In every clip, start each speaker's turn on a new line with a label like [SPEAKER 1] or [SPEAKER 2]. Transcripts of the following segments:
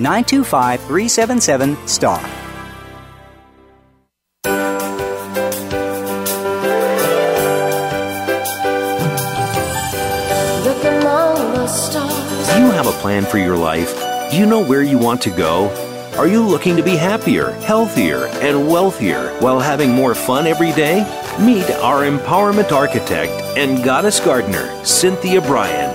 [SPEAKER 1] 925 377 STAR.
[SPEAKER 2] Do you have a plan for your life? Do you know where you want to go? Are you looking to be happier, healthier, and wealthier while having more fun every day? Meet our empowerment architect and goddess gardener, Cynthia Brian,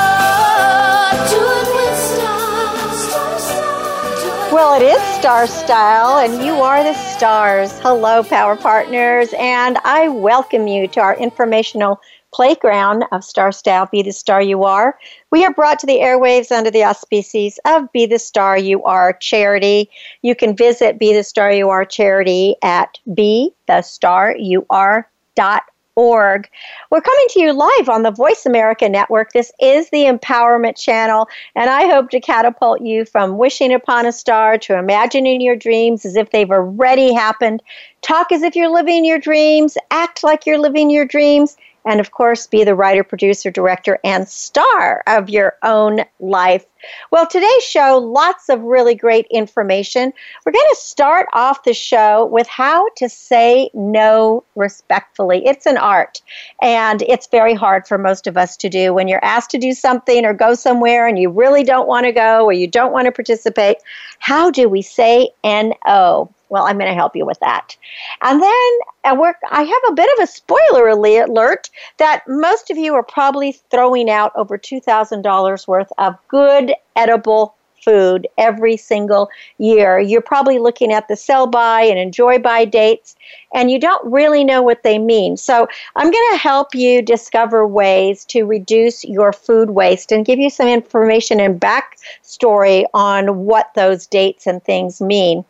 [SPEAKER 3] Well, it is Star Style, and you are the stars. Hello, Power Partners, and I welcome you to our informational playground of Star Style Be the Star You Are. We are brought to the airwaves under the auspices of Be the Star You Are charity. You can visit Be the Star You Are charity at be the star you are dot org. We're coming to you live on the Voice America Network. This is the Empowerment Channel, and I hope to catapult you from wishing upon a star to imagining your dreams as if they've already happened. Talk as if you're living your dreams, act like you're living your dreams, and of course, be the writer, producer, director, and star of your own life. Well, today's show, lots of really great information. We're going to start off the show with how to say no respectfully. It's an art, and it's very hard for most of us to do. When you're asked to do something or go somewhere and you really don't want to go or you don't want to participate, how do we say no? Well, I'm going to help you with that. And then uh, we're, I have a bit of a spoiler alert that most of you are probably throwing out over $2,000 worth of good edible food every single year. You're probably looking at the sell by and enjoy by dates, and you don't really know what they mean. So, I'm going to help you discover ways to reduce your food waste and give you some information and backstory on what those dates and things mean.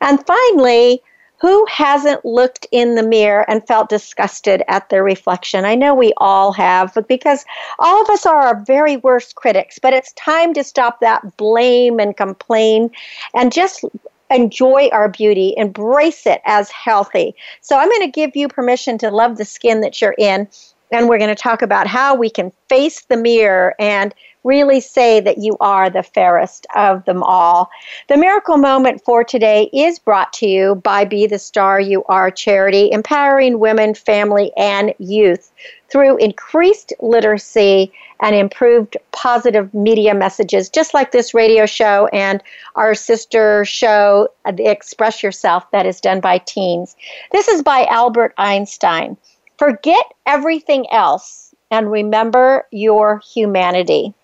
[SPEAKER 3] And finally, who hasn't looked in the mirror and felt disgusted at their reflection? I know we all have, because all of us are our very worst critics, but it's time to stop that blame and complain and just enjoy our beauty, embrace it as healthy. So I'm going to give you permission to love the skin that you're in. And we're going to talk about how we can face the mirror and really say that you are the fairest of them all. The miracle moment for today is brought to you by Be the Star You Are charity, empowering women, family, and youth through increased literacy and improved positive media messages, just like this radio show and our sister show, Express Yourself, that is done by teens. This is by Albert Einstein. Forget everything else and remember your humanity.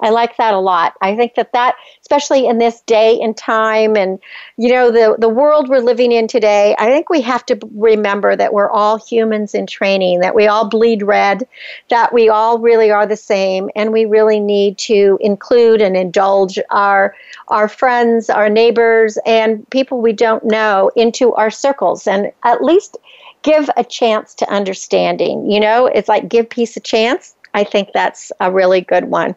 [SPEAKER 3] I like that a lot. I think that that, especially in this day and time, and you know the the world we're living in today, I think we have to remember that we're all humans in training, that we all bleed red, that we all really are the same, and we really need to include and indulge our our friends, our neighbors, and people we don't know into our circles, and at least give a chance to understanding. You know, it's like give peace a chance I think that's a really good one.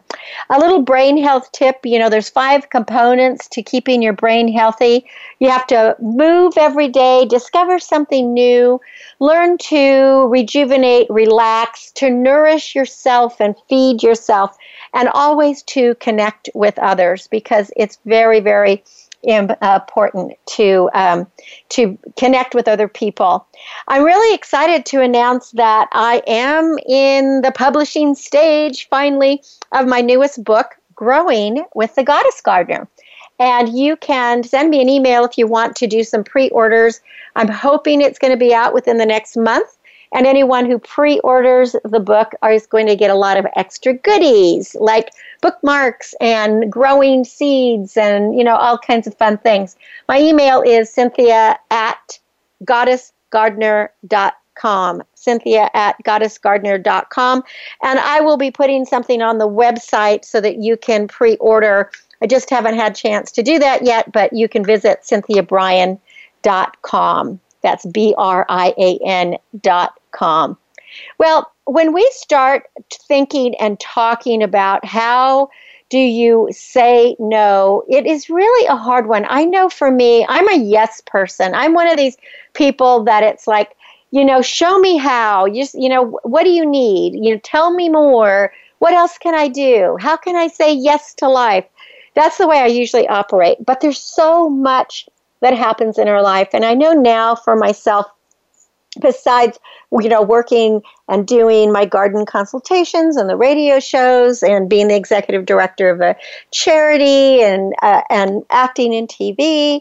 [SPEAKER 3] A little brain health tip you know, there's five components to keeping your brain healthy. You have to move every day, discover something new, learn to rejuvenate, relax, to nourish yourself and feed yourself, and always to connect with others because it's very, very important to um, to connect with other people. I'm really excited to announce that I am in the publishing stage finally of my newest book, Growing with the Goddess Gardener. And you can send me an email if you want to do some pre orders. I'm hoping it's going to be out within the next month. And anyone who pre orders the book is going to get a lot of extra goodies like bookmarks and growing seeds and, you know, all kinds of fun things. My email is cynthia at goddessgardener.com. Cynthia at goddessgardener.com. And I will be putting something on the website so that you can pre order. I just haven't had a chance to do that yet, but you can visit cynthiabrian.com. That's B R I A N dot com. Well, when we start thinking and talking about how do you say no? It is really a hard one. I know for me, I'm a yes person. I'm one of these people that it's like, you know, show me how. You, you know, what do you need? You know, tell me more. What else can I do? How can I say yes to life? That's the way I usually operate. But there's so much that happens in our life. And I know now for myself, besides you know working and doing my garden consultations and the radio shows and being the executive director of a charity and uh, and acting in TV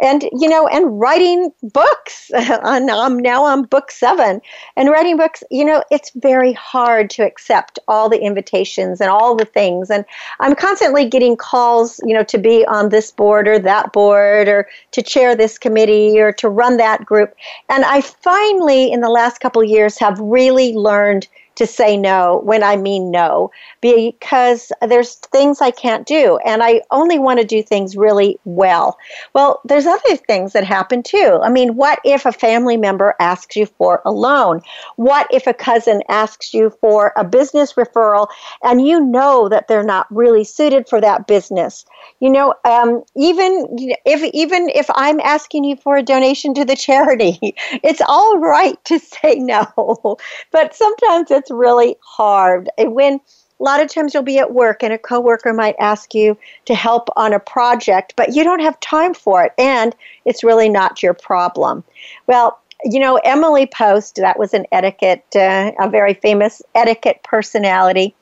[SPEAKER 3] and you know and writing books. And i'm now on book seven. And writing books you know it's very hard to accept all the invitations and all the things. And i'm constantly getting calls you know to be on this board or that board or to chair this committee or to run that group. And i finally in the last couple years have really learned to say no when I mean no because there's things I can't do and I only want to do things really well. Well, there's other things that happen too. I mean, what if a family member asks you for a loan? What if a cousin asks you for a business referral and you know that they're not really suited for that business? You know, um, even if even if I'm asking you for a donation to the charity, it's all right to say no. But sometimes it's really hard. And when a lot of times you'll be at work and a coworker might ask you to help on a project, but you don't have time for it and it's really not your problem. Well, you know, Emily Post, that was an etiquette, uh, a very famous etiquette personality.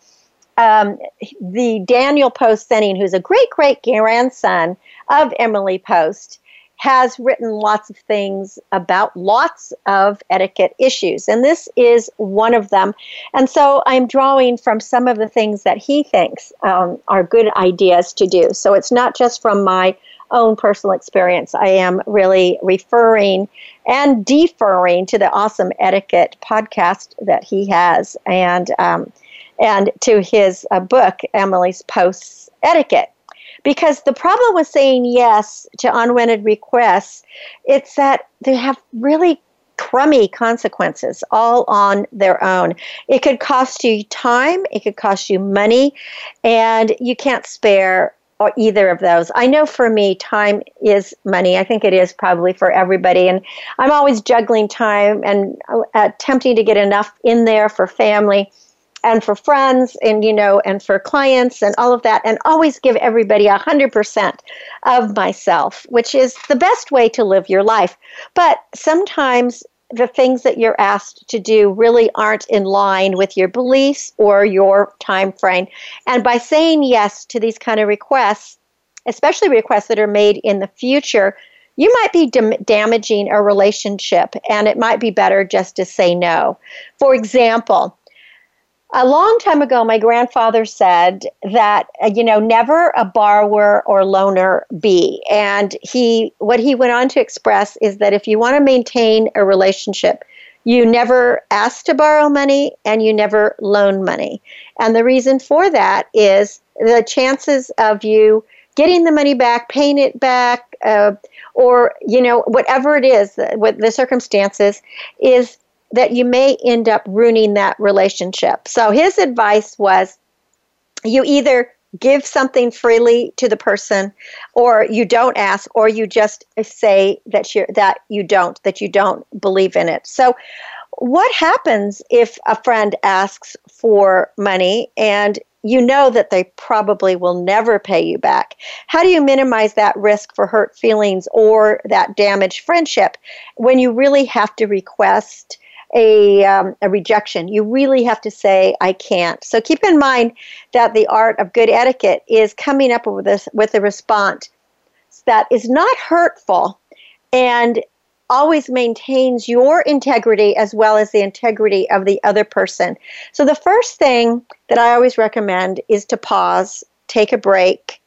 [SPEAKER 3] Um, the Daniel Post Senning, who's a great great grandson of Emily Post, has written lots of things about lots of etiquette issues, and this is one of them. And so I'm drawing from some of the things that he thinks um, are good ideas to do. So it's not just from my own personal experience. I am really referring and deferring to the awesome etiquette podcast that he has, and um, and to his uh, book, Emily's Posts Etiquette. Because the problem with saying yes to unwanted requests, it's that they have really crummy consequences all on their own. It could cost you time, it could cost you money, and you can't spare or either of those. I know for me, time is money. I think it is probably for everybody. And I'm always juggling time and uh, attempting to get enough in there for family and for friends and you know and for clients and all of that and always give everybody a hundred percent of myself which is the best way to live your life. But sometimes the things that you're asked to do really aren't in line with your beliefs or your time frame. And by saying yes to these kind of requests especially requests that are made in the future you might be dam- damaging a relationship and it might be better just to say no. For example a long time ago, my grandfather said that, uh, you know, never a borrower or loaner be. And he, what he went on to express is that if you want to maintain a relationship, you never ask to borrow money and you never loan money. And the reason for that is the chances of you getting the money back, paying it back, uh, or, you know, whatever it is, what the circumstances, is that you may end up ruining that relationship. So his advice was you either give something freely to the person or you don't ask or you just say that you that you don't that you don't believe in it. So what happens if a friend asks for money and you know that they probably will never pay you back. How do you minimize that risk for hurt feelings or that damaged friendship when you really have to request a, um, a rejection. You really have to say, I can't. So keep in mind that the art of good etiquette is coming up with, this, with a response that is not hurtful and always maintains your integrity as well as the integrity of the other person. So, the first thing that I always recommend is to pause, take a break.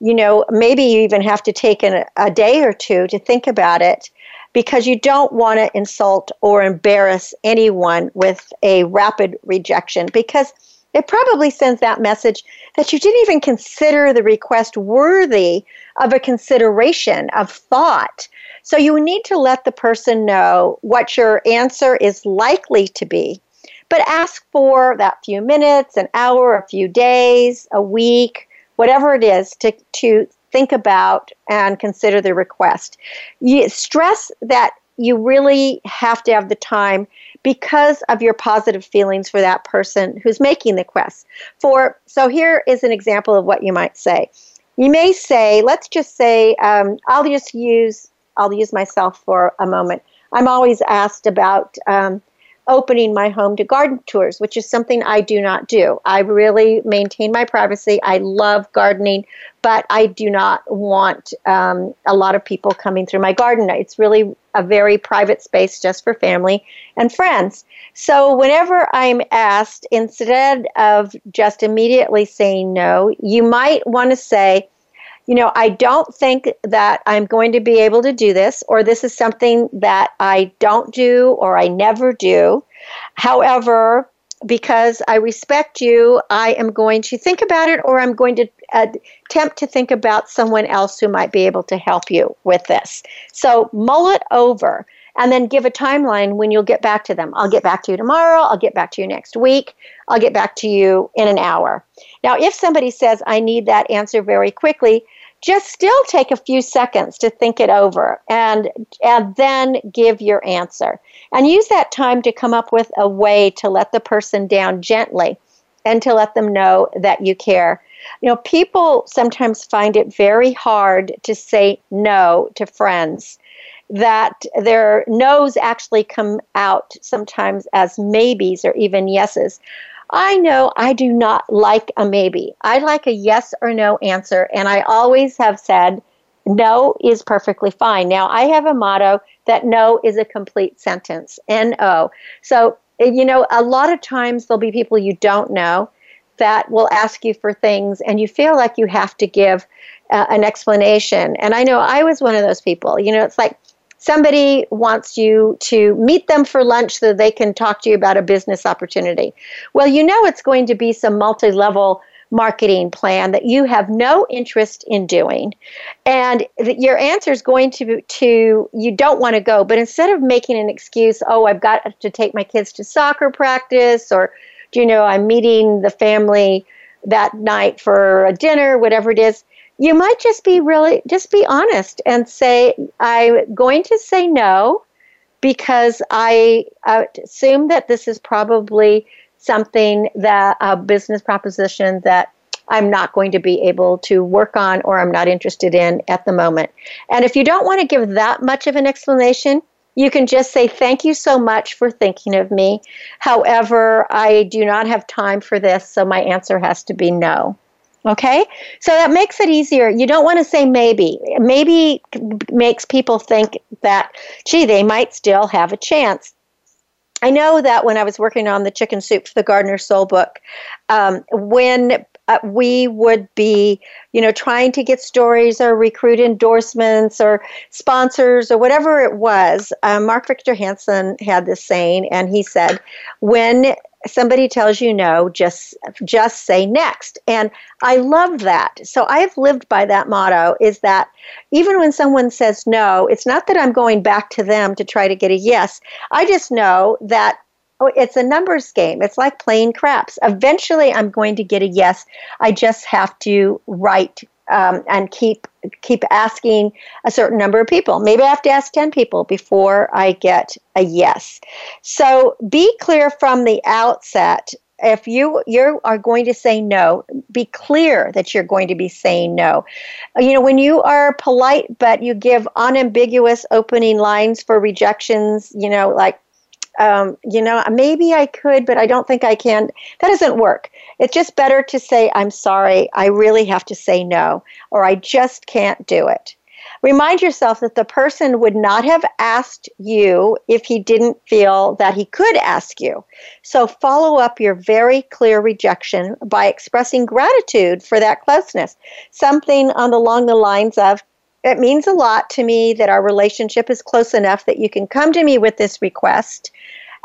[SPEAKER 3] You know, maybe you even have to take an, a day or two to think about it because you don't want to insult or embarrass anyone with a rapid rejection because it probably sends that message that you didn't even consider the request worthy of a consideration of thought. So you need to let the person know what your answer is likely to be, but ask for that few minutes, an hour, a few days, a week, whatever it is to, to think about and consider the request. You stress that you really have to have the time because of your positive feelings for that person who's making the quest. For so here is an example of what you might say. You may say, let's just say, um, I'll just use I'll use myself for a moment. I'm always asked about um, opening my home to garden tours, which is something I do not do. I really maintain my privacy. I love gardening, but I do not want um, a lot of people coming through my garden. It's really a very private space just for family and friends. So, whenever I'm asked, instead of just immediately saying no, you might want to say, you know, I don't think that I'm going to be able to do this, or this is something that I don't do or I never do. However, because I respect you, I am going to think about it, or I'm going to uh, attempt to think about someone else who might be able to help you with this. So mull it over and then give a timeline when you'll get back to them. I'll get back to you tomorrow. I'll get back to you next week. I'll get back to you in an hour. Now, if somebody says, I need that answer very quickly, just still take a few seconds to think it over and and then give your answer and use that time to come up with a way to let the person down gently and to let them know that you care you know people sometimes find it very hard to say no to friends that their no's actually come out sometimes as maybes or even yeses I know I do not like a maybe. I like a yes or no answer. And I always have said no is perfectly fine. Now, I have a motto that no is a complete sentence N O. So, you know, a lot of times there'll be people you don't know that will ask you for things and you feel like you have to give uh, an explanation. And I know I was one of those people. You know, it's like, somebody wants you to meet them for lunch so they can talk to you about a business opportunity. Well, you know it's going to be some multi level marketing plan that you have no interest in doing and your answer is going to be to you don't want to go but instead of making an excuse oh i've got to take my kids to soccer practice or you know i'm meeting the family that night for a dinner whatever it is you might just be really just be honest and say i'm going to say no because i assume that this is probably something that a business proposition that i'm not going to be able to work on or i'm not interested in at the moment. And if you don't want to give that much of an explanation you can just say thank you so much for thinking of me. However i do not have time for this so my answer has to be no Okay? So that makes it easier. You don't want to say maybe. Maybe makes people think that, gee, they might still have a chance. I know that when I was working on the Chicken Soup for the Gardener Soul book, um, when uh, we would be, you know, trying to get stories or recruit endorsements or sponsors or whatever it was. Um, Mark Victor Hansen had this saying, and he said, when somebody tells you no just just say next. And i love that. So i've lived by that motto is that even when someone says no it's not that i'm going back to them to try to get a yes. I just know that oh it's a numbers game. It's like playing craps. Eventually i'm going to get a yes. I just have to write um, and keep keep asking a certain number of people. Maybe I have to ask 10 people before I get a yes. So be clear from the outset. If you you are going to say no, be clear that you're going to be saying no. You know, when you are polite but you give unambiguous opening lines for rejections, you know, like um, you know, maybe I could, but I don't think I can. That doesn't work. It's just better to say, I'm sorry, I really have to say no, or I just can't do it. Remind yourself that the person would not have asked you if he didn't feel that he could ask you. So follow up your very clear rejection by expressing gratitude for that closeness. Something on along the lines of, it means a lot to me that our relationship is close enough that you can come to me with this request.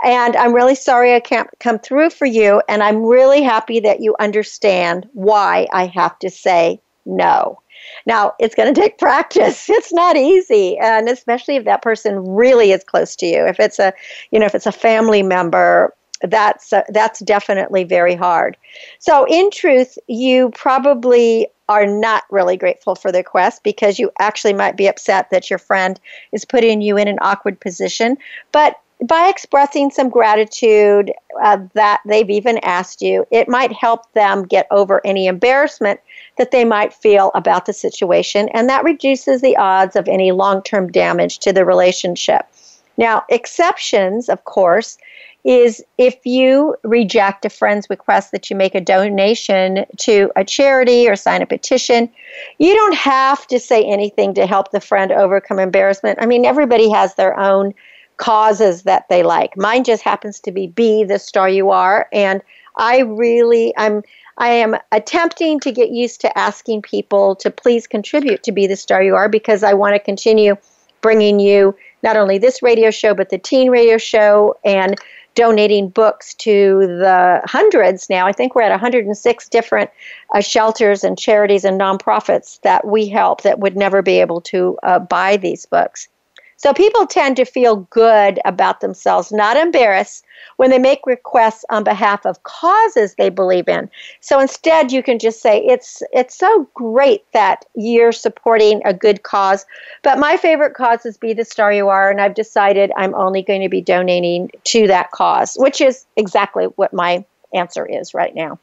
[SPEAKER 3] And I'm really sorry I can't come through for you. And I'm really happy that you understand why I have to say no. Now, it's going to take practice. It's not easy, and especially if that person really is close to you. If it's a, you know, if it's a family member, that's uh, that's definitely very hard. So, in truth, you probably are not really grateful for the request because you actually might be upset that your friend is putting you in an awkward position. But by expressing some gratitude uh, that they've even asked you, it might help them get over any embarrassment that they might feel about the situation, and that reduces the odds of any long term damage to the relationship. Now, exceptions, of course, is if you reject a friend's request that you make a donation to a charity or sign a petition, you don't have to say anything to help the friend overcome embarrassment. I mean, everybody has their own causes that they like. Mine just happens to be be the star you are and I really I'm I am attempting to get used to asking people to please contribute to Be the Star You Are because I want to continue bringing you not only this radio show, but the teen radio show and donating books to the hundreds now. I think we're at 106 different uh, shelters and charities and nonprofits that we help that would never be able to uh, buy these books. So people tend to feel good about themselves, not embarrassed, when they make requests on behalf of causes they believe in. So instead, you can just say, it's, it's so great that you're supporting a good cause, but my favorite cause is Be the Star You Are, and I've decided I'm only going to be donating to that cause, which is exactly what my answer is right now.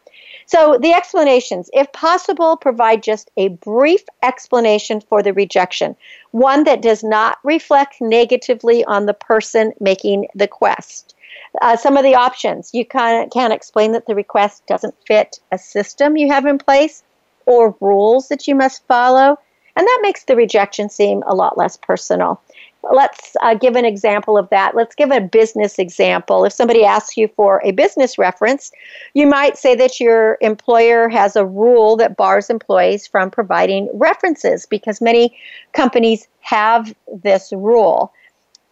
[SPEAKER 3] So, the explanations, if possible, provide just a brief explanation for the rejection, one that does not reflect negatively on the person making the quest. Uh, some of the options you can, can explain that the request doesn't fit a system you have in place or rules that you must follow, and that makes the rejection seem a lot less personal let's uh, give an example of that. Let's give a business example. If somebody asks you for a business reference, you might say that your employer has a rule that bars employees from providing references because many companies have this rule.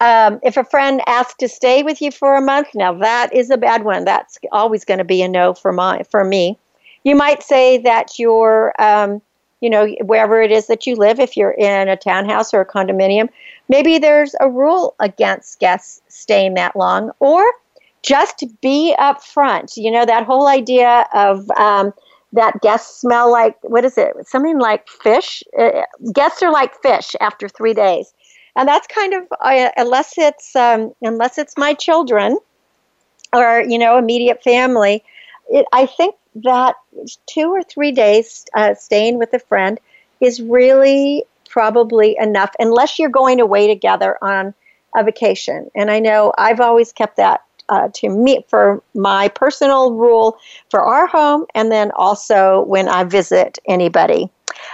[SPEAKER 3] Um, if a friend asks to stay with you for a month, now that is a bad one. That's always going to be a no for my for me. You might say that your um, you know, wherever it is that you live, if you're in a townhouse or a condominium, maybe there's a rule against guests staying that long, or just be upfront. You know, that whole idea of um, that guests smell like, what is it? Something like fish. Uh, guests are like fish after three days. And that's kind of, uh, unless it's, um, unless it's my children or, you know, immediate family, it, I think that two or three days uh, staying with a friend is really probably enough, unless you're going away together on a vacation. And I know I've always kept that uh, to me for my personal rule for our home, and then also when I visit anybody.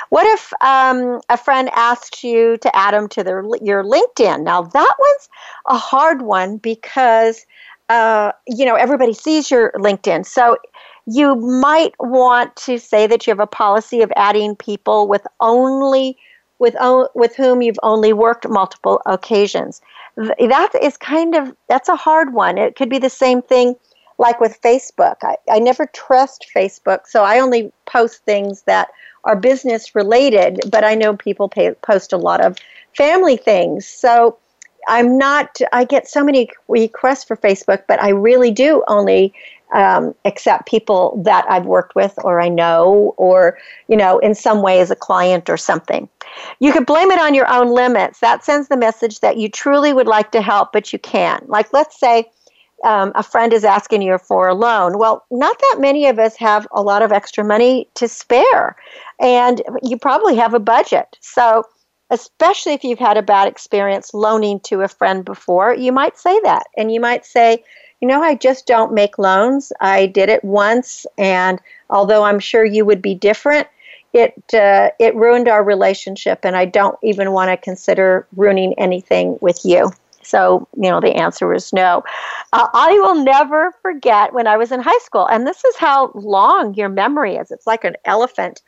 [SPEAKER 3] What if um, a friend asked you to add them to their, your LinkedIn? Now that one's a hard one because uh, you know everybody sees your LinkedIn, so you might want to say that you have a policy of adding people with only with with whom you've only worked multiple occasions. That is kind of that's a hard one. It could be the same thing like with Facebook. I, I never trust Facebook, so I only post things that are business related, but I know people pay, post a lot of family things. So I'm not, I get so many requests for Facebook, but I really do only um, accept people that I've worked with or I know or, you know, in some way as a client or something. You could blame it on your own limits. That sends the message that you truly would like to help, but you can't. Like, let's say um, a friend is asking you for a loan. Well, not that many of us have a lot of extra money to spare, and you probably have a budget. So, especially if you've had a bad experience loaning to a friend before, you might say that. And you might say, you know, I just don't make loans. I did it once, and although I'm sure you would be different, it uh, it ruined our relationship, and I don't even want to consider ruining anything with you. So, you know, the answer is no. Uh, I will never forget when I was in high school, and this is how long your memory is. It's like an elephant.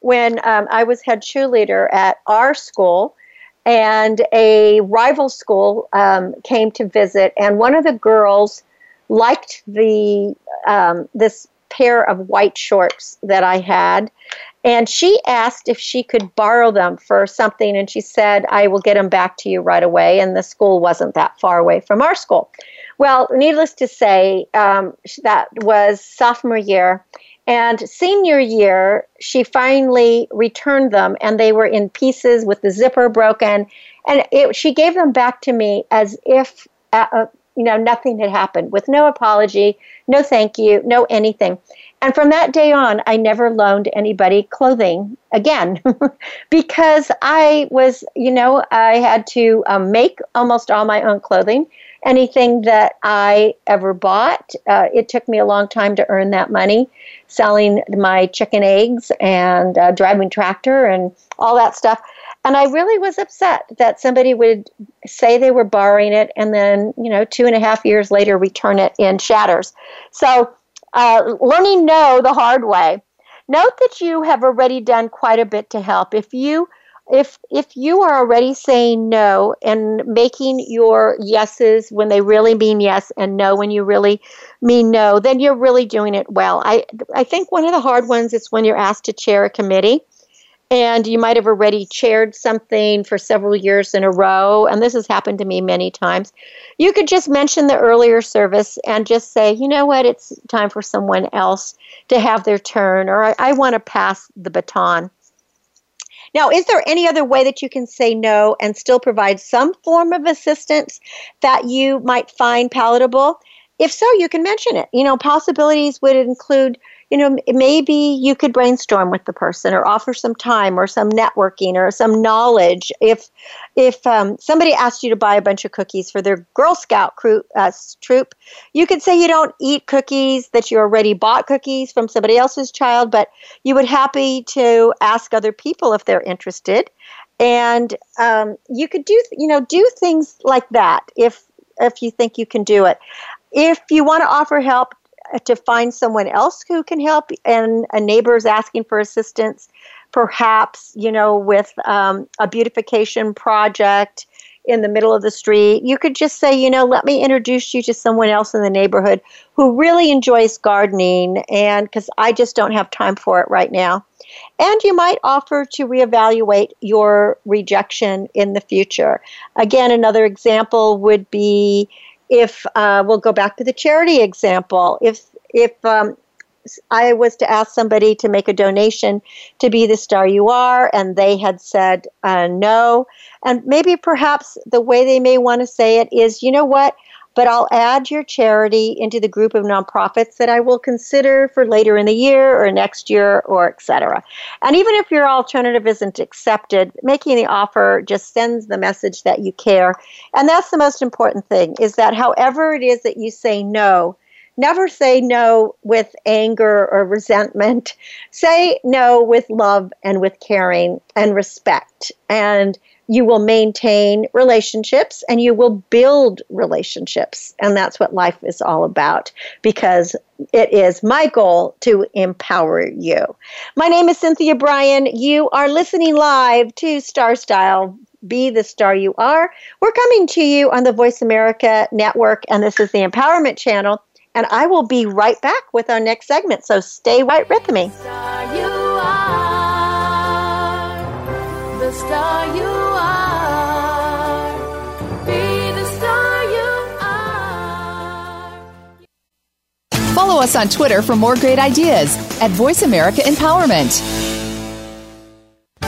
[SPEAKER 3] When um, I was head cheerleader at our school, and a rival school um, came to visit, and one of the girls liked the um, this pair of white shorts that I had, and she asked if she could borrow them for something, and she said, I will get them back to you right away. And the school wasn't that far away from our school. Well, needless to say, um, that was sophomore year. And senior year, she finally returned them, and they were in pieces with the zipper broken. And it, she gave them back to me as if uh, uh you know nothing had happened, with no apology, no thank you, no anything. And from that day on, I never loaned anybody clothing again because I was, you know, I had to um, make almost all my own clothing. Anything that I ever bought, uh, it took me a long time to earn that money, selling my chicken eggs and uh, driving tractor and all that stuff. And I really was upset that somebody would say they were borrowing it and then, you know, two and a half years later return it in shatters. So uh, learning no the hard way. Note that you have already done quite a bit to help. If you if if you are already saying no and making your yeses when they really mean yes and no when you really mean no, then you're really doing it well. I I think one of the hard ones is when you're asked to chair a committee and you might have already chaired something for several years in a row, and this has happened to me many times. You could just mention the earlier service and just say, you know what, it's time for someone else to have their turn, or I, I want to pass the baton. Now, is there any other way that you can say no and still provide some form of assistance that you might find palatable? If so, you can mention it. You know, possibilities would include you know, maybe you could brainstorm with the person or offer some time or some networking or some knowledge. If if um, somebody asked you to buy a bunch of cookies for their Girl Scout crew, uh, troop, you could say you don't eat cookies, that you already bought cookies from somebody else's child, but you would happy to ask other people if they're interested. And um, you could do, you know, do things like that if if you think you can do it. If you want to offer help, to find someone else who can help and a neighbor is asking for assistance perhaps you know with um, a beautification project in the middle of the street. You could just say you know let me introduce you to someone else in the neighborhood who really enjoys gardening and because i just don't have time for it right now and you might offer to reevaluate your rejection in the future. Again another example would be if uh, we'll go back to the charity example, if if um, I was to ask somebody to make a donation to be the star you are, and they had said uh, no, and maybe perhaps the way they may want to say it is, you know what, but I'll add your charity into the group of nonprofits that I will consider for later in the year or next year or etc. And even if your alternative isn't accepted, making the offer just sends the message that you care. And that's the most important thing is that however it is that you say no, never say no with anger or resentment. Say no with love and with caring and respect. And you will maintain relationships and you will build relationships. And that's what life is all about because it is my goal to empower you. My name is Cynthia Brian. You are listening live to Star Style. Be the star you are. We're coming to you on the Voice America Network, and this is the Empowerment Channel. And I will be right back with our next segment. So stay right with me.
[SPEAKER 4] Follow us on Twitter for more great ideas at Voice America Empowerment.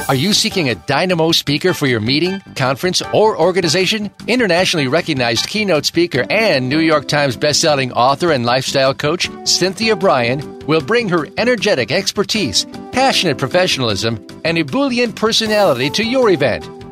[SPEAKER 5] Are you seeking a dynamo speaker for your meeting, conference, or organization? Internationally recognized keynote speaker and New York Times bestselling author and lifestyle coach Cynthia Brian will bring her energetic expertise, passionate professionalism, and ebullient personality to your event.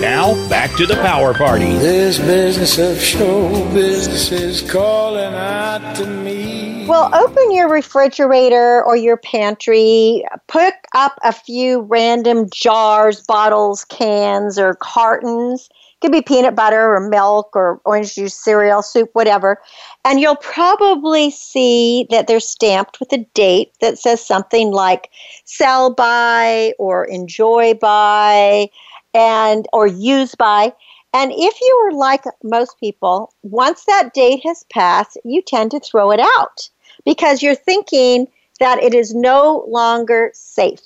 [SPEAKER 6] Now, back to the power party.
[SPEAKER 7] This business of show business is calling out to me.
[SPEAKER 3] Well, open your refrigerator or your pantry, pick up a few random jars, bottles, cans, or cartons. It could be peanut butter or milk or orange juice, cereal, soup, whatever. And you'll probably see that they're stamped with a date that says something like sell by or enjoy by and or use by. And if you are like most people, once that date has passed, you tend to throw it out because you're thinking that it is no longer safe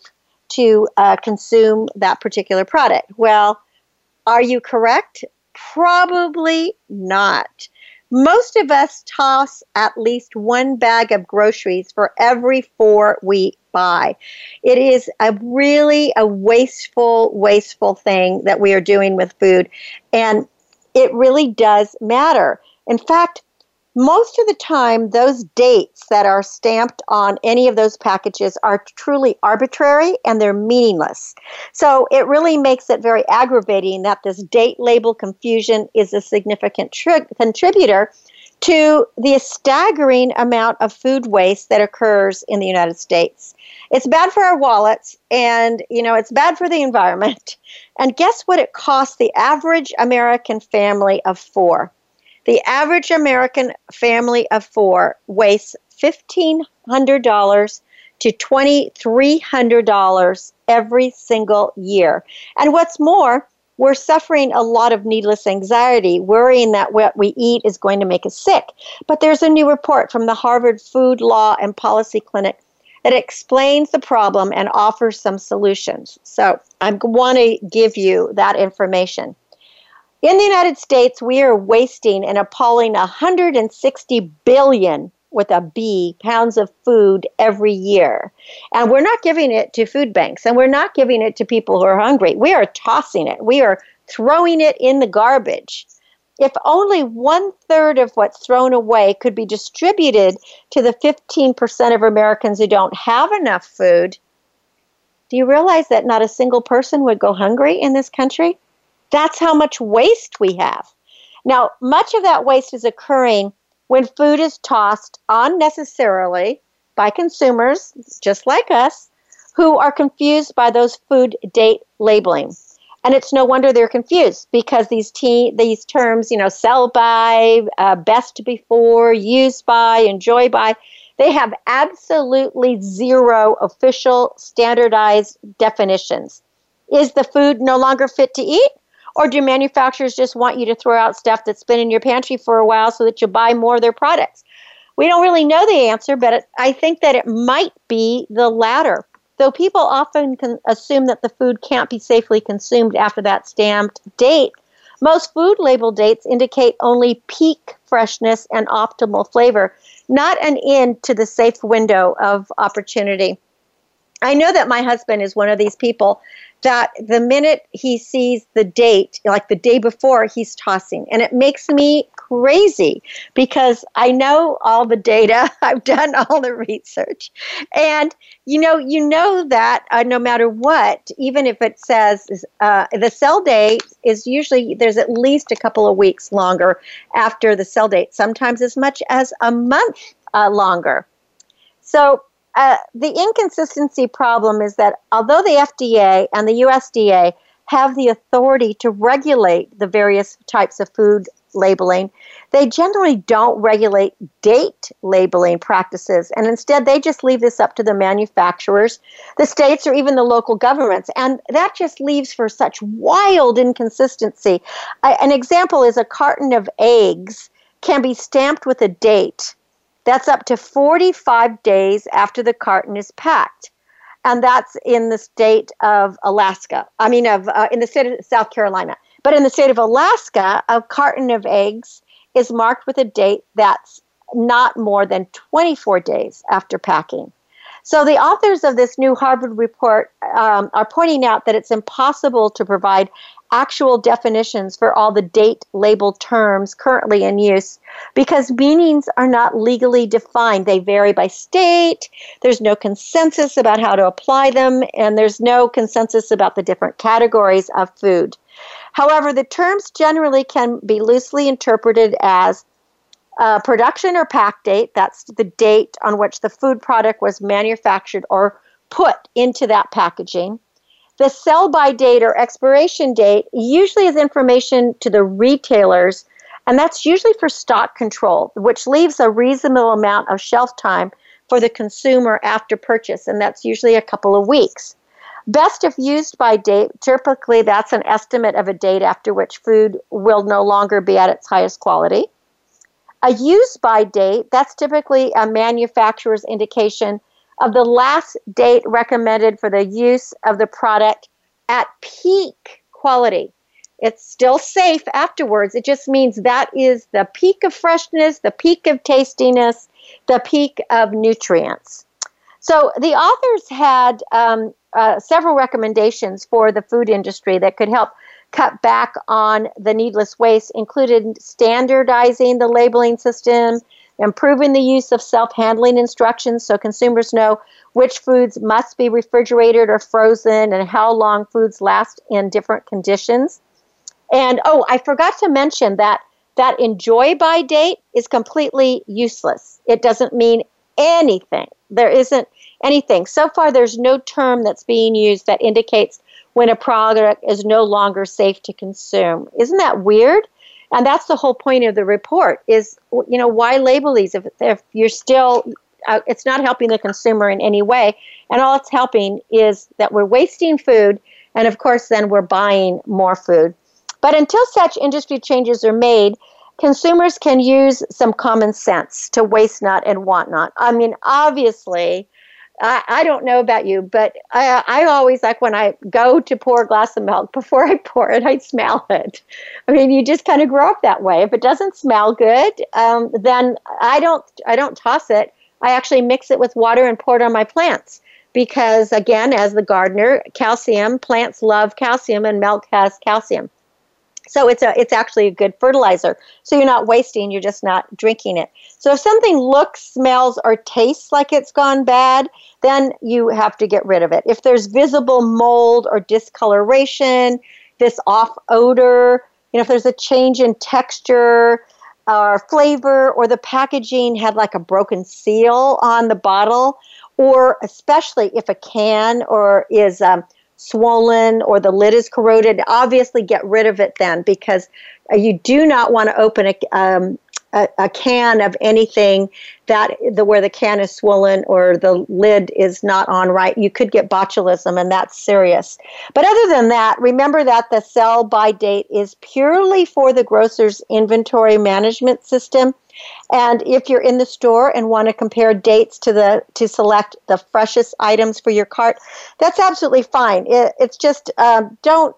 [SPEAKER 3] to uh, consume that particular product. Well, are you correct? Probably not. Most of us toss at least one bag of groceries for every four we buy. It is a really a wasteful, wasteful thing that we are doing with food. And it really does matter. In fact, most of the time, those dates that are stamped on any of those packages are truly arbitrary and they're meaningless. So it really makes it very aggravating that this date label confusion is a significant tri- contributor to the staggering amount of food waste that occurs in the United States. It's bad for our wallets and, you know, it's bad for the environment. And guess what it costs the average American family of four? The average American family of four wastes $1,500 to $2,300 every single year. And what's more, we're suffering a lot of needless anxiety, worrying that what we eat is going to make us sick. But there's a new report from the Harvard Food Law and Policy Clinic that explains the problem and offers some solutions. So I want to give you that information. In the United States, we are wasting an appalling 160 billion with a B pounds of food every year. And we're not giving it to food banks and we're not giving it to people who are hungry. We are tossing it. We are throwing it in the garbage. If only one third of what's thrown away could be distributed to the 15% of Americans who don't have enough food, do you realize that not a single person would go hungry in this country? That's how much waste we have. Now, much of that waste is occurring when food is tossed unnecessarily by consumers, just like us, who are confused by those food date labeling. And it's no wonder they're confused because these te- these terms, you know, sell by, uh, best before, use by, enjoy by, they have absolutely zero official standardized definitions. Is the food no longer fit to eat? Or do manufacturers just want you to throw out stuff that's been in your pantry for a while so that you buy more of their products? We don't really know the answer, but it, I think that it might be the latter. Though people often can assume that the food can't be safely consumed after that stamped date, most food label dates indicate only peak freshness and optimal flavor, not an end to the safe window of opportunity. I know that my husband is one of these people that the minute he sees the date, like the day before, he's tossing. And it makes me crazy because I know all the data, I've done all the research. And you know, you know that uh, no matter what, even if it says uh, the sell date is usually there's at least a couple of weeks longer after the sell date, sometimes as much as a month uh, longer. So uh, the inconsistency problem is that although the FDA and the USDA have the authority to regulate the various types of food labeling, they generally don't regulate date labeling practices. And instead, they just leave this up to the manufacturers, the states, or even the local governments. And that just leaves for such wild inconsistency. I, an example is a carton of eggs can be stamped with a date that's up to 45 days after the carton is packed. And that's in the state of Alaska. I mean, of uh, in the state of South Carolina. But in the state of Alaska, a carton of eggs is marked with a date that's not more than 24 days after packing. So the authors of this new Harvard report um, are pointing out that it's impossible to provide actual definitions for all the date labeled terms currently in use because meanings are not legally defined. They vary by state, there's no consensus about how to apply them, and there's no consensus about the different categories of food. However, the terms generally can be loosely interpreted as uh, production or pack date, that's the date on which the food product was manufactured or put into that packaging. The sell by date or expiration date usually is information to the retailers, and that's usually for stock control, which leaves a reasonable amount of shelf time for the consumer after purchase, and that's usually a couple of weeks. Best if used by date, typically that's an estimate of a date after which food will no longer be at its highest quality. A use by date, that's typically a manufacturer's indication of the last date recommended for the use of the product at peak quality. It's still safe afterwards. It just means that is the peak of freshness, the peak of tastiness, the peak of nutrients. So the authors had um, uh, several recommendations for the food industry that could help cut back on the needless waste, included standardizing the labeling system, improving the use of self handling instructions so consumers know which foods must be refrigerated or frozen and how long foods last in different conditions. And oh, I forgot to mention that that enjoy by date is completely useless. It doesn't mean anything. There isn't anything. So far, there's no term that's being used that indicates when a product is no longer safe to consume. Isn't that weird? And that's the whole point of the report is you know why label these if, if you're still uh, it's not helping the consumer in any way. And all it's helping is that we're wasting food and of course then we're buying more food. But until such industry changes are made consumers can use some common sense to waste not and want not. I mean obviously I, I don't know about you, but I, I always like when I go to pour a glass of milk, before I pour it, I smell it. I mean, you just kind of grow up that way. If it doesn't smell good, um, then I don't I don't toss it. I actually mix it with water and pour it on my plants because, again, as the gardener, calcium plants love calcium, and milk has calcium. So it's a it's actually a good fertilizer. So you're not wasting, you're just not drinking it. So if something looks, smells, or tastes like it's gone bad, then you have to get rid of it. If there's visible mold or discoloration, this off odor, you know, if there's a change in texture or flavor, or the packaging had like a broken seal on the bottle, or especially if a can or is um, swollen or the lid is corroded, obviously get rid of it then because uh, you do not want to open a, um, a, a, can of anything that the where the can is swollen or the lid is not on right. You could get botulism, and that's serious. But other than that, remember that the sell by date is purely for the grocer's inventory management system. And if you're in the store and want to compare dates to the to select the freshest items for your cart, that's absolutely fine. It, it's just um, don't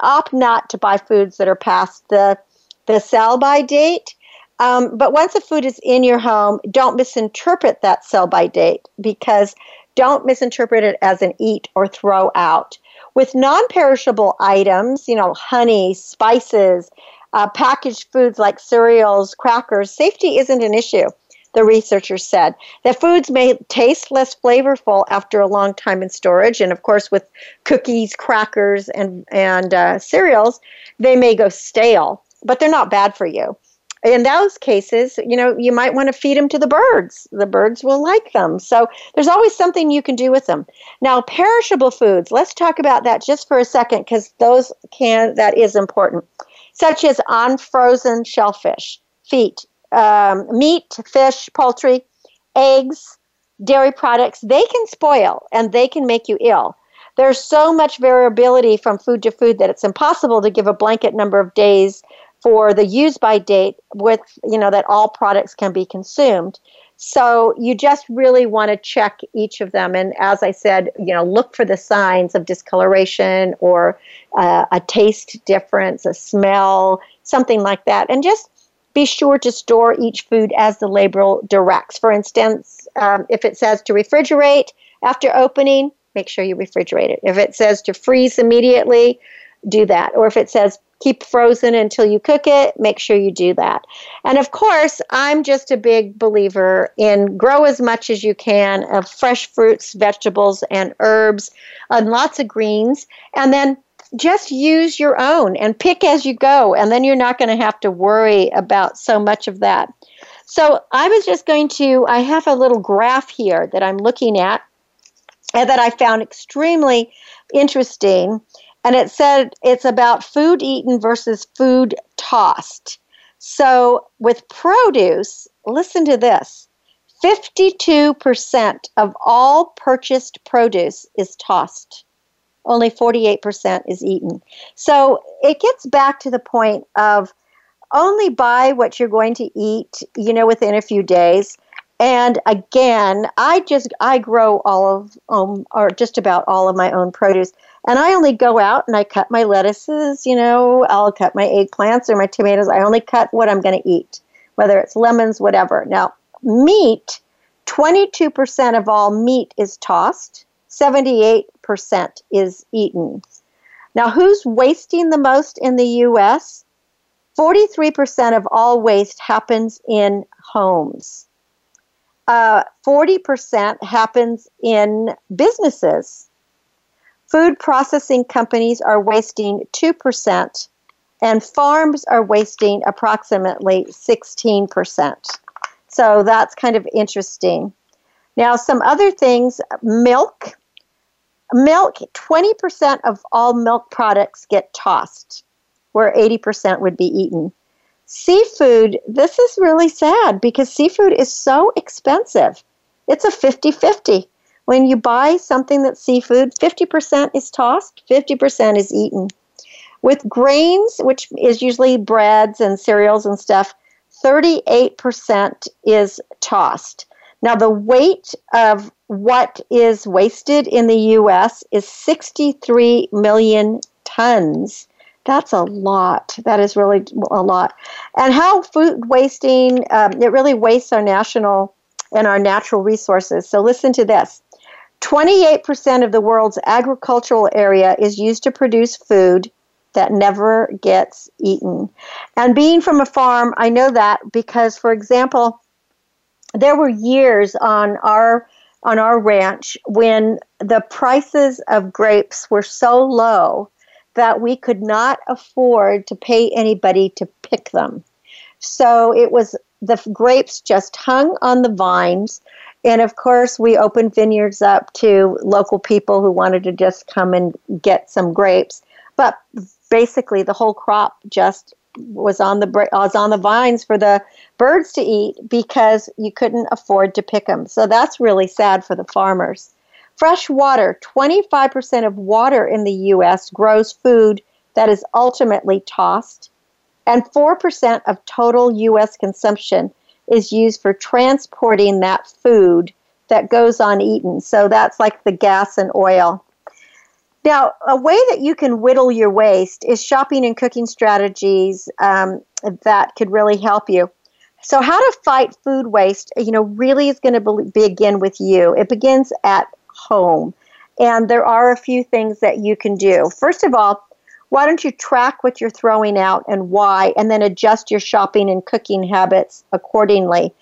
[SPEAKER 3] opt not to buy foods that are past the the sell by date. Um, but once a food is in your home, don't misinterpret that sell by date because don't misinterpret it as an eat or throw out. With non perishable items, you know, honey, spices, uh, packaged foods like cereals, crackers, safety isn't an issue the researchers said. That foods may taste less flavorful after a long time in storage, and of course, with cookies, crackers, and and uh, cereals, they may go stale, but they're not bad for you. In those cases, you know, you might want to feed them to the birds. The birds will like them. So there's always something you can do with them. Now, perishable foods. Let's talk about that just for a second because those can that is important, such as unfrozen shellfish, feet, um, meat, fish, poultry, eggs, dairy products, they can spoil and they can make you ill. There's so much variability from food to food that it's impossible to give a blanket number of days for the use by date with, you know, that all products can be consumed. So you just really want to check each of them. And as I said, you know, look for the signs of discoloration or uh, a taste difference, a smell, something like that. And just be sure to store each food as the label directs. For instance, um, if it says to refrigerate after opening, make sure you refrigerate it. If it says to freeze immediately, do that. Or if it says keep frozen until you cook it, make sure you do that. And of course, I'm just a big believer in grow as much as you can of fresh fruits, vegetables, and herbs, and lots of greens. And then just use your own and pick as you go, and then you're not going to have to worry about so much of that. So I was just going to, I have a little graph here that I'm looking at and that I found extremely interesting. And it said it's about food eaten versus food tossed. So with produce, listen to this 52% of all purchased produce is tossed only 48% is eaten. So it gets back to the point of only buy what you're going to eat, you know, within a few days. And again, I just I grow all of um, or just about all of my own produce, and I only go out and I cut my lettuces. You know, I'll cut my eggplants or my tomatoes. I only cut what I'm going to eat, whether it's lemons, whatever. Now, meat, 22% of all meat is tossed. 78% is eaten. Now, who's wasting the most in the U.S.? 43% of all waste happens in homes. Uh, 40% happens in businesses. Food processing companies are wasting 2%, and farms are wasting approximately 16%. So that's kind of interesting. Now, some other things milk Milk, 20% of all milk products get tossed, where 80% would be eaten. Seafood, this is really sad because seafood is so expensive. It's a 50 50. When you buy something that's seafood, 50% is tossed, 50% is eaten. With grains, which is usually breads and cereals and stuff, 38% is tossed. Now, the weight of what is wasted in the U.S. is 63 million tons. That's a lot. That is really a lot. And how food wasting, um, it really wastes our national and our natural resources. So listen to this 28% of the world's agricultural area is used to produce food that never gets eaten. And being from a farm, I know that because, for example, there were years on our on our ranch when the prices of grapes were so low that we could not afford to pay anybody to pick them. So it was the grapes just hung on the vines. And of course, we opened vineyards up to local people who wanted to just come and get some grapes. But basically, the whole crop just was on the was on the vines for the birds to eat because you couldn't afford to pick them. So that's really sad for the farmers. Fresh water, 25% of water in the US grows food that is ultimately tossed, and 4% of total US consumption is used for transporting that food that goes uneaten. So that's like the gas and oil. Now, a way that you can whittle your waste is shopping and cooking strategies um, that could really help you. So, how to fight food waste, you know, really is going to be- begin with you. It begins at home. And there are a few things that you can do. First of all, why don't you track what you're throwing out and why, and then adjust your shopping and cooking habits accordingly?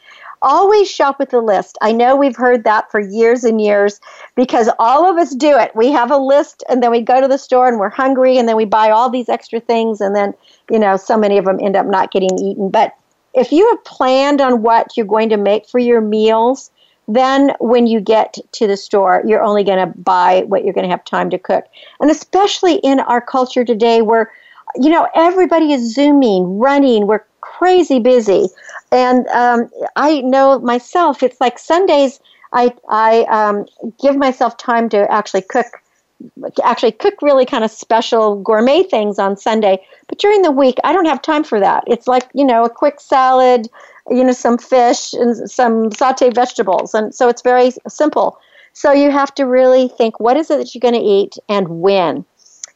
[SPEAKER 3] Always shop with a list. I know we've heard that for years and years because all of us do it. We have a list and then we go to the store and we're hungry and then we buy all these extra things and then, you know, so many of them end up not getting eaten. But if you have planned on what you're going to make for your meals, then when you get to the store, you're only going to buy what you're going to have time to cook. And especially in our culture today where you know everybody is zooming, running, we're crazy busy. And um, I know myself, it's like Sundays, I, I um, give myself time to actually cook actually cook really kind of special gourmet things on Sunday. But during the week, I don't have time for that. It's like, you know, a quick salad, you know, some fish and some sauteed vegetables. And so it's very simple. So you have to really think what is it that you're going to eat and when.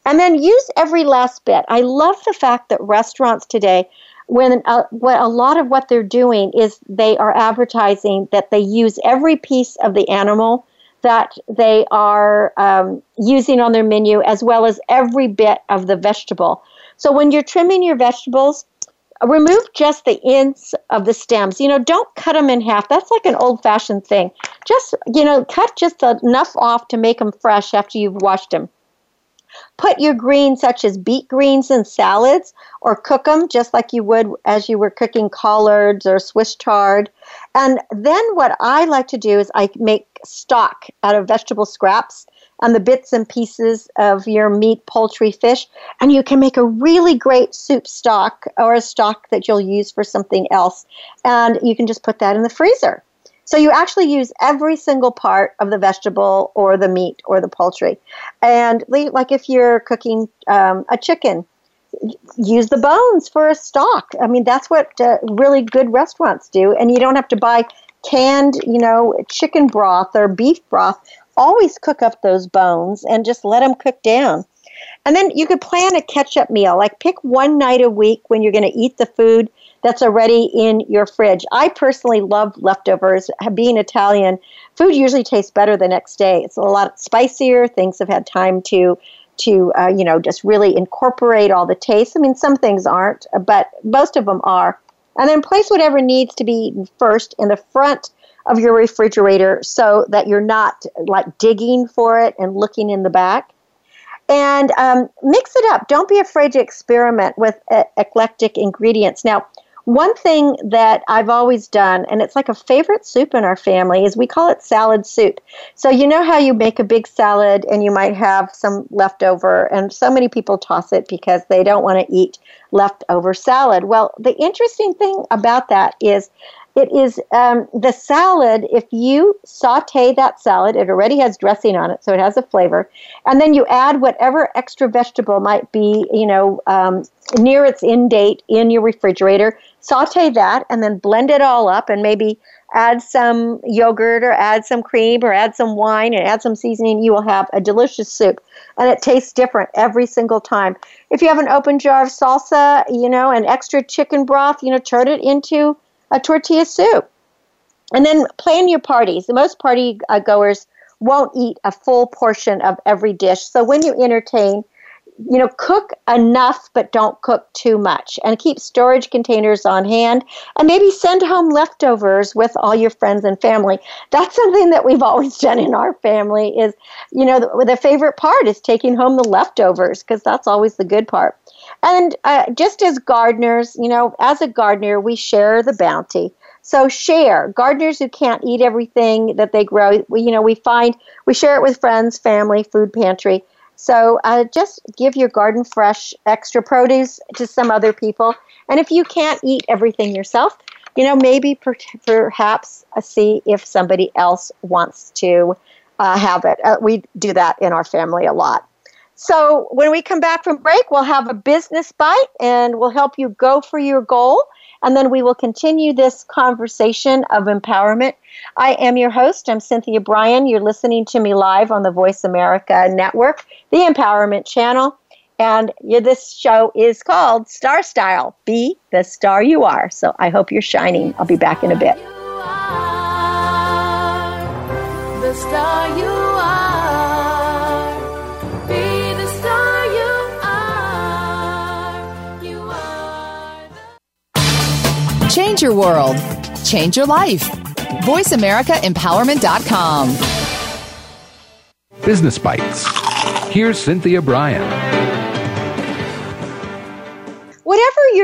[SPEAKER 3] And then use every last bit. I love the fact that restaurants today when uh, what a lot of what they're doing is they are advertising that they use every piece of the animal that they are um, using on their menu as well as every bit of the vegetable so when you're trimming your vegetables remove just the ends of the stems. You know don't cut them in half. That's like an old fashioned thing. Just you know cut just enough off to make them fresh after you've washed them Put your greens, such as beet greens, in salads or cook them just like you would as you were cooking collards or Swiss chard. And then what I like to do is I make stock out of vegetable scraps and the bits and pieces of your meat, poultry, fish, and you can make a really great soup stock or a stock that you'll use for something else. And you can just put that in the freezer. So you actually use every single part of the vegetable or the meat or the poultry. And like if you're cooking um, a chicken, use the bones for a stock. I mean, that's what uh, really good restaurants do. And you don't have to buy canned, you know, chicken broth or beef broth. Always cook up those bones and just let them cook down. And then you could plan a catch up meal. Like pick one night a week when you're going to eat the food that's already in your fridge. I personally love leftovers. Being Italian, food usually tastes better the next day. It's a lot spicier. Things have had time to to uh, you know just really incorporate all the tastes. I mean, some things aren't, but most of them are. And then place whatever needs to be eaten first in the front of your refrigerator so that you're not like digging for it and looking in the back and um, mix it up. Don't be afraid to experiment with uh, eclectic ingredients. Now, one thing that I've always done, and it's like a favorite soup in our family, is we call it salad soup. So, you know how you make a big salad and you might have some leftover, and so many people toss it because they don't want to eat leftover salad. Well, the interesting thing about that is it is um, the salad. If you saute that salad, it already has dressing on it, so it has a flavor. And then you add whatever extra vegetable might be, you know, um, near its end date in your refrigerator. Saute that, and then blend it all up, and maybe add some yogurt or add some cream or add some wine and add some seasoning. You will have a delicious soup, and it tastes different every single time. If you have an open jar of salsa, you know, an extra chicken broth, you know, turn it into a tortilla soup. And then plan your parties. The most party uh, goers won't eat a full portion of every dish. So when you entertain, you know, cook enough, but don't cook too much. And keep storage containers on hand. And maybe send home leftovers with all your friends and family. That's something that we've always done in our family. Is you know, the, the favorite part is taking home the leftovers because that's always the good part. And uh, just as gardeners, you know, as a gardener, we share the bounty. So share. Gardeners who can't eat everything that they grow, we, you know, we find we share it with friends, family, food pantry. So uh, just give your garden fresh extra produce to some other people. And if you can't eat everything yourself, you know, maybe per- perhaps uh, see if somebody else wants to uh, have it. Uh, we do that in our family a lot. So when we come back from break, we'll have a business bite and we'll help you go for your goal. And then we will continue this conversation of empowerment. I am your host. I'm Cynthia Brian. You're listening to me live on the Voice America Network, the Empowerment Channel. And this show is called Star Style Be the Star You Are. So I hope you're shining. I'll be back in a bit.
[SPEAKER 4] Change your world. Change your life. VoiceAmericaEmpowerment.com.
[SPEAKER 8] Business Bites. Here's Cynthia
[SPEAKER 3] Brian.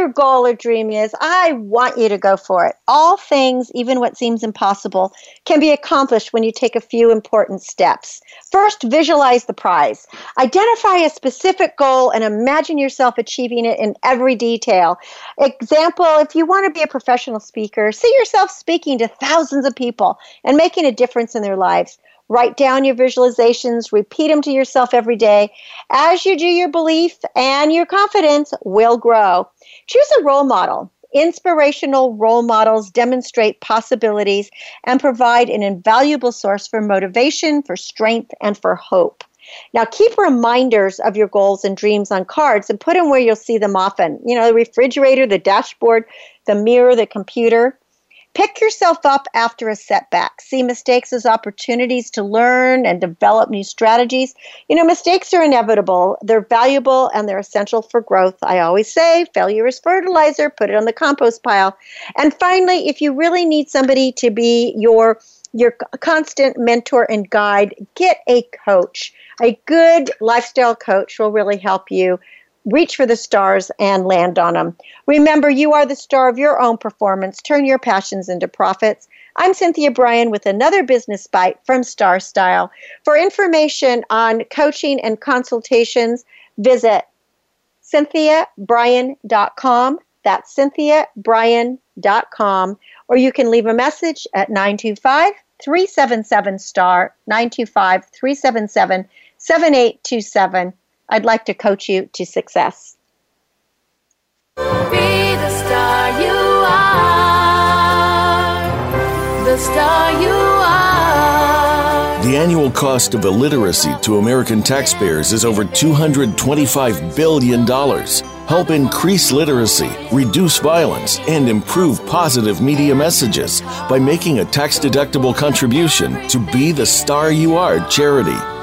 [SPEAKER 3] Your goal or dream is, I want you to go for it. All things, even what seems impossible, can be accomplished when you take a few important steps. First, visualize the prize. Identify a specific goal and imagine yourself achieving it in every detail. Example, if you want to be a professional speaker, see yourself speaking to thousands of people and making a difference in their lives. Write down your visualizations, repeat them to yourself every day. As you do, your belief and your confidence will grow. Choose a role model. Inspirational role models demonstrate possibilities and provide an invaluable source for motivation, for strength, and for hope. Now, keep reminders of your goals and dreams on cards and put them where you'll see them often. You know, the refrigerator, the dashboard, the mirror, the computer. Pick yourself up after a setback. See mistakes as opportunities to learn and develop new strategies. You know, mistakes are inevitable, they're valuable, and they're essential for growth. I always say failure is fertilizer, put it on the compost pile. And finally, if you really need somebody to be your your constant mentor and guide, get a coach. A good lifestyle coach will really help you reach for the stars and land on them. Remember, you are the star of your own performance. Turn your passions into profits. I'm Cynthia Brian with another business bite from Star Style. For information on coaching and consultations, visit cynthiabrian.com. That's cynthiabrian.com. Or you can leave a message at 925 377 star 925 377 7827 I'd like to coach you to success.
[SPEAKER 9] Be the star you are. The star you are.
[SPEAKER 10] The annual cost of illiteracy to American taxpayers is over $225 billion. Help increase literacy, reduce violence, and improve positive media messages by making a tax deductible contribution to Be the Star You Are charity.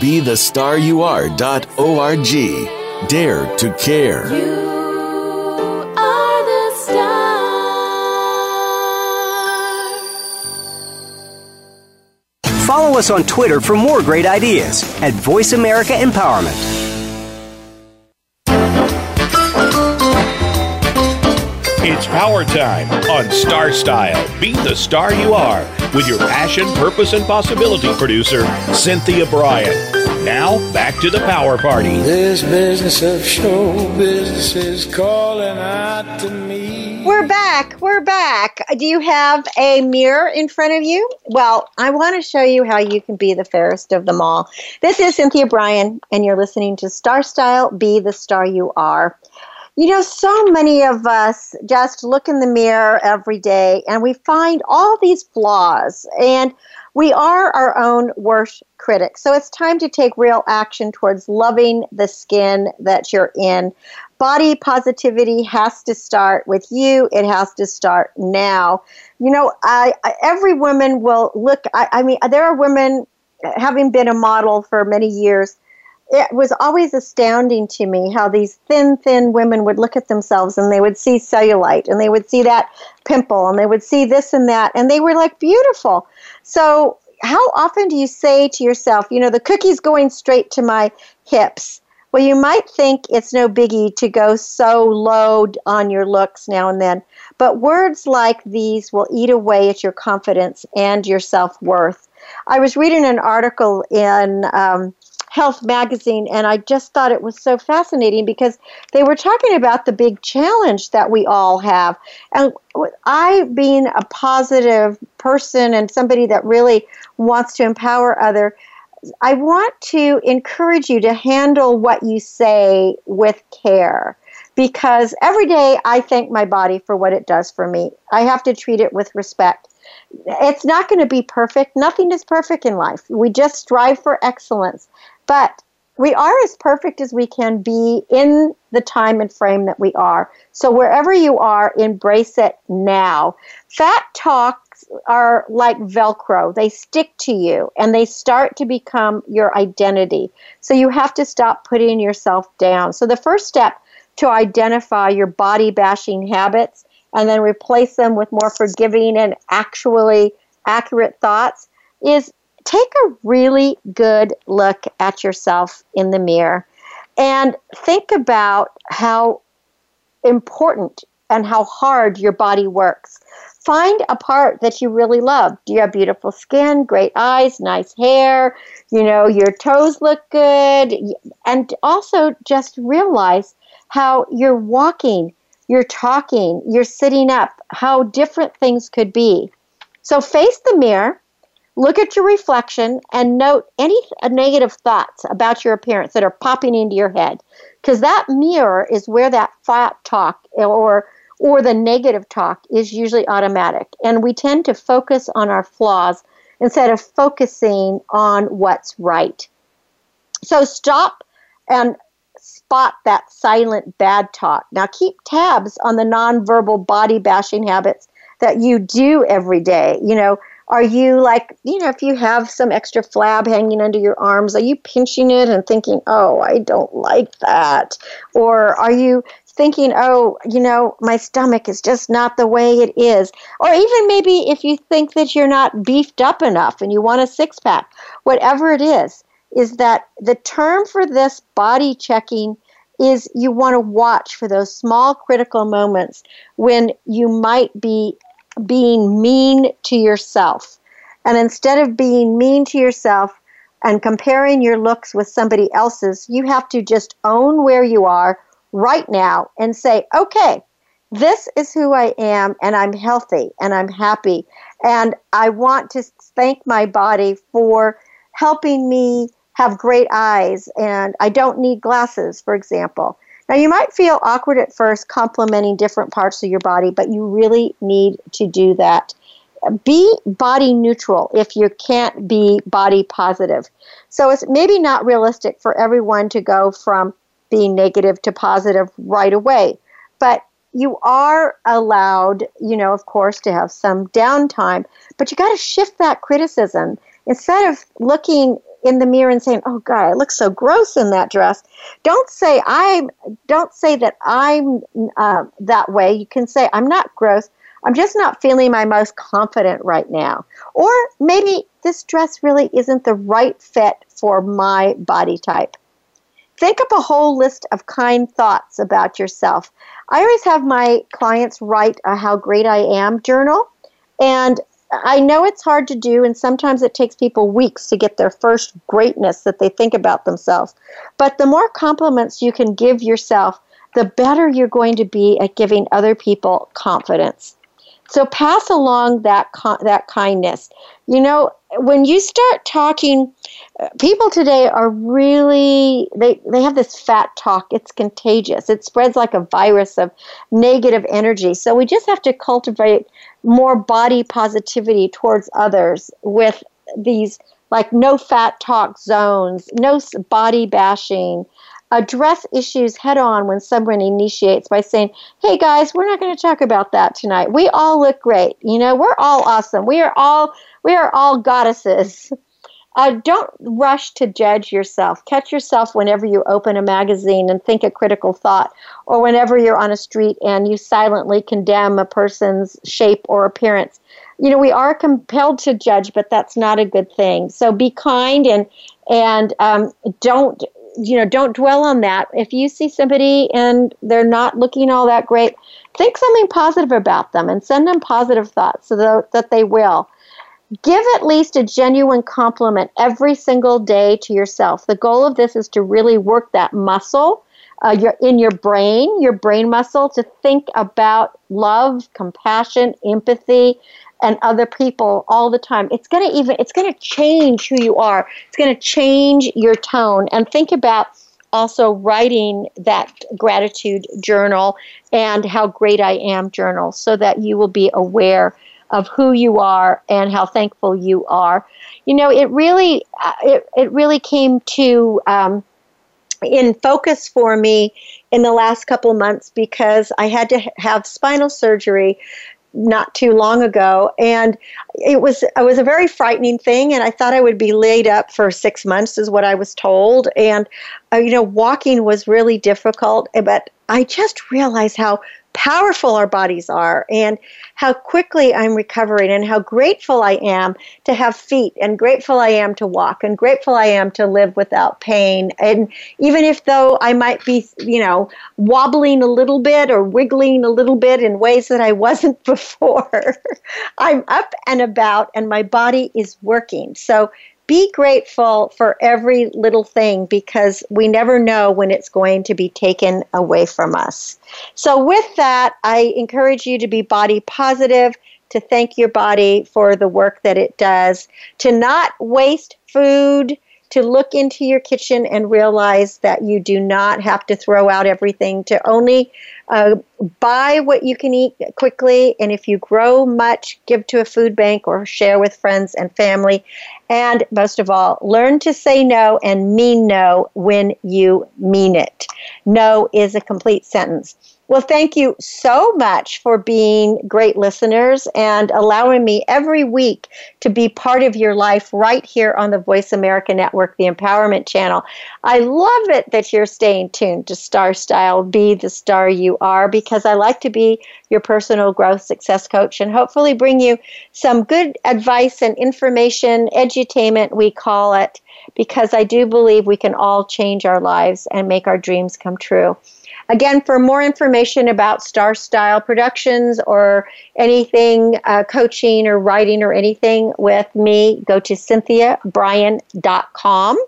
[SPEAKER 10] be the star you are.org. Dare to care.
[SPEAKER 9] You are the star.
[SPEAKER 1] Follow us on Twitter for more great ideas at Voice America Empowerment.
[SPEAKER 6] It's power time on Star Style. Be the star you are with your passion, purpose, and possibility producer, Cynthia Brian. Now, back to the power party.
[SPEAKER 7] This business of show business is calling out to me.
[SPEAKER 3] We're back. We're back. Do you have a mirror in front of you? Well, I want to show you how you can be the fairest of them all. This is Cynthia Brian, and you're listening to Star Style Be the Star You Are. You know, so many of us just look in the mirror every day and we find all these flaws, and we are our own worst critics. So it's time to take real action towards loving the skin that you're in. Body positivity has to start with you, it has to start now. You know, I, I every woman will look, I, I mean, there are women, having been a model for many years it was always astounding to me how these thin, thin women would look at themselves and they would see cellulite and they would see that pimple and they would see this and that and they were like beautiful. So, how often do you say to yourself, you know, the cookie's going straight to my hips? Well, you might think it's no biggie to go so low on your looks now and then, but words like these will eat away at your confidence and your self worth. I was reading an article in um, Health magazine, and I just thought it was so fascinating because they were talking about the big challenge that we all have. And I, being a positive person and somebody that really wants to empower other, I want to encourage you to handle what you say with care. because every day I thank my body for what it does for me. I have to treat it with respect. It's not going to be perfect. Nothing is perfect in life. We just strive for excellence. But we are as perfect as we can be in the time and frame that we are. So wherever you are, embrace it now. Fat talks are like Velcro. They stick to you and they start to become your identity. So you have to stop putting yourself down. So the first step to identify your body bashing habits and then replace them with more forgiving and actually accurate thoughts is take a really good look at yourself in the mirror and think about how important and how hard your body works. Find a part that you really love. Do you have beautiful skin, great eyes, nice hair? You know, your toes look good. And also just realize how you're walking, you're talking, you're sitting up, how different things could be. So face the mirror Look at your reflection and note any uh, negative thoughts about your appearance that are popping into your head. Because that mirror is where that fat talk or or the negative talk is usually automatic. And we tend to focus on our flaws instead of focusing on what's right. So stop and spot that silent bad talk. Now keep tabs on the nonverbal body bashing habits that you do every day. You know, are you like, you know, if you have some extra flab hanging under your arms, are you pinching it and thinking, oh, I don't like that? Or are you thinking, oh, you know, my stomach is just not the way it is? Or even maybe if you think that you're not beefed up enough and you want a six pack, whatever it is, is that the term for this body checking is you want to watch for those small critical moments when you might be being mean to yourself. And instead of being mean to yourself and comparing your looks with somebody else's, you have to just own where you are right now and say, okay, this is who I am, and I'm healthy and I'm happy. And I want to thank my body for helping me have great eyes, and I don't need glasses, for example. Now, you might feel awkward at first complimenting different parts of your body, but you really need to do that. Be body neutral if you can't be body positive. So it's maybe not realistic for everyone to go from being negative to positive right away, but you are allowed, you know, of course, to have some downtime, but you got to shift that criticism. Instead of looking in the mirror and saying, "Oh God, I look so gross in that dress." Don't say I'm. Don't say that I'm uh, that way. You can say I'm not gross. I'm just not feeling my most confident right now. Or maybe this dress really isn't the right fit for my body type. Think up a whole list of kind thoughts about yourself. I always have my clients write a How Great I Am journal. And I know it's hard to do, and sometimes it takes people weeks to get their first greatness that they think about themselves. But the more compliments you can give yourself, the better you're going to be at giving other people confidence. So pass along that that kindness. You know, when you start talking, uh, people today are really they they have this fat talk. It's contagious. It spreads like a virus of negative energy. So we just have to cultivate more body positivity towards others with these like no fat talk zones, no body bashing, address issues head on when someone initiates by saying, Hey guys, we're not going to talk about that tonight. We all look great. You know, we're all awesome. We are all we are all goddesses. Uh, don't rush to judge yourself. Catch yourself whenever you open a magazine and think a critical thought, or whenever you're on a street and you silently condemn a person's shape or appearance. You know, we are compelled to judge, but that's not a good thing. So be kind and and um, don't you know don't dwell on that. If you see somebody and they're not looking all that great think something positive about them and send them positive thoughts so that, they will. Give at least a genuine compliment every single day to yourself. The goal of this is to really work that muscle uh, your, in your brain your brain muscle to think about love compassion empathy and other people all the time. It's going to even it's going to change who you are. It's going to change your tone. And think about also writing that gratitude journal and how great I am journal so that you will be aware of who you are and how thankful you are. You know, it really uh, it, it really came to um, in focus for me in the last couple months because I had to have spinal surgery not too long ago and it was it was a very frightening thing and I thought I would be laid up for 6 months is what I was told and uh, you know walking was really difficult but I just realized how powerful our bodies are and how quickly I'm recovering and how grateful I am to have feet and grateful I am to walk and grateful I am to live without pain. And even if though I might be, you know, wobbling a little bit or wiggling a little bit in ways that I wasn't before, I'm up and about and my body is working. So be grateful for every little thing because we never know when it's going to be taken away from us. So, with that, I encourage you to be body positive, to thank your body for the work that it does, to not waste food to look into your kitchen and realize that you do not have to throw out everything, to only uh, buy what you can eat quickly. And if you grow much, give to a food bank or share with friends and family. And most of all, learn to say no and mean no when you mean it. No is a complete sentence. Well, thank you so much for being great listeners and allowing me every week to be part of your life right here on the Voice America Network, the Empowerment Channel. I love it that you're staying tuned to Star Style, Be the Star You Are, because I like to be your personal growth success coach and hopefully bring you some good advice and information, edutainment, we call it, because I do believe we can all change our lives and make our dreams come true. Again, for more information about Star Style Productions or anything uh, coaching or writing or anything with me, go to cynthiabrian.com.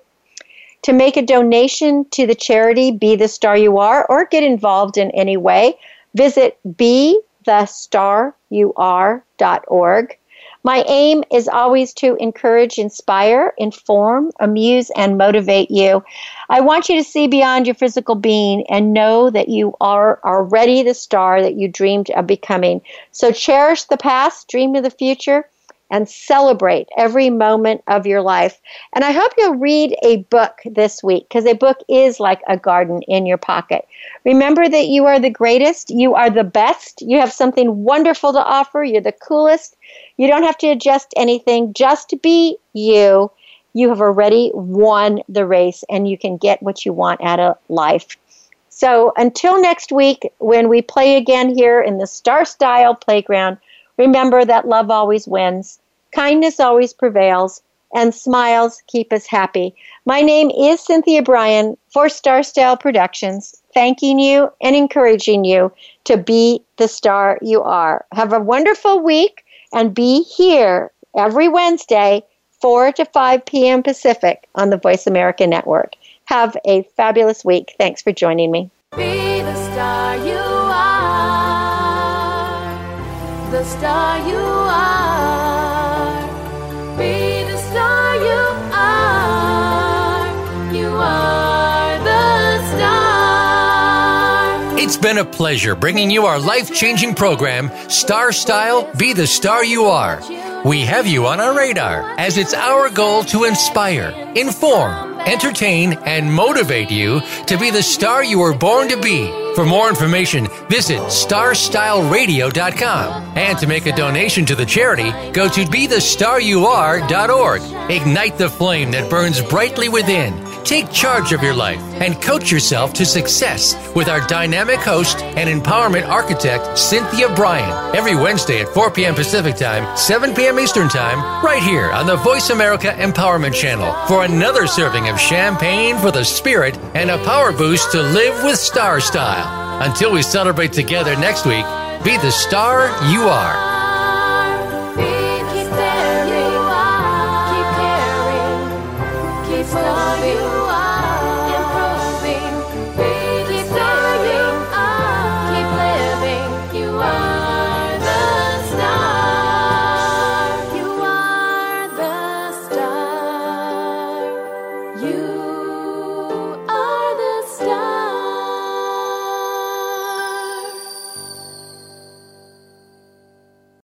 [SPEAKER 3] To make a donation to the charity Be the Star You Are or get involved in any way, visit bethestaryouare.org. My aim is always to encourage, inspire, inform, amuse, and motivate you. I want you to see beyond your physical being and know that you are already the star that you dreamed of becoming. So cherish the past, dream of the future, and celebrate every moment of your life. And I hope you'll read a book this week because a book is like a garden in your pocket. Remember that you are the greatest, you are the best, you have something wonderful to offer, you're the coolest. You don't have to adjust anything, just be you. You have already won the race and you can get what you want out of life. So until next week, when we play again here in the Star Style Playground, remember that love always wins. Kindness always prevails, and smiles keep us happy. My name is Cynthia Brian for Star Style Productions, thanking you and encouraging you to be the star you are. Have a wonderful week and be here every Wednesday, 4 to 5 p.m. Pacific on the Voice America Network. Have a fabulous week. Thanks for joining me.
[SPEAKER 9] Be the star you are. The star you are.
[SPEAKER 5] Been a pleasure bringing you our life changing program, Star Style Be the Star You Are. We have you on our radar as it's our goal to inspire, inform, entertain, and motivate you to be the star you were born to be. For more information, visit starstyleradio.com. And to make a donation to the charity, go to bethestaryouare.org. Ignite the flame that burns brightly within. Take charge of your life and coach yourself to success with our dynamic host and empowerment architect, Cynthia Brian, every Wednesday at 4 p.m. Pacific Time, 7 p.m. Eastern Time, right here on the Voice America Empowerment Channel for another serving of champagne for the spirit and a power boost to live with star style. Until we celebrate together next week, be the star you are.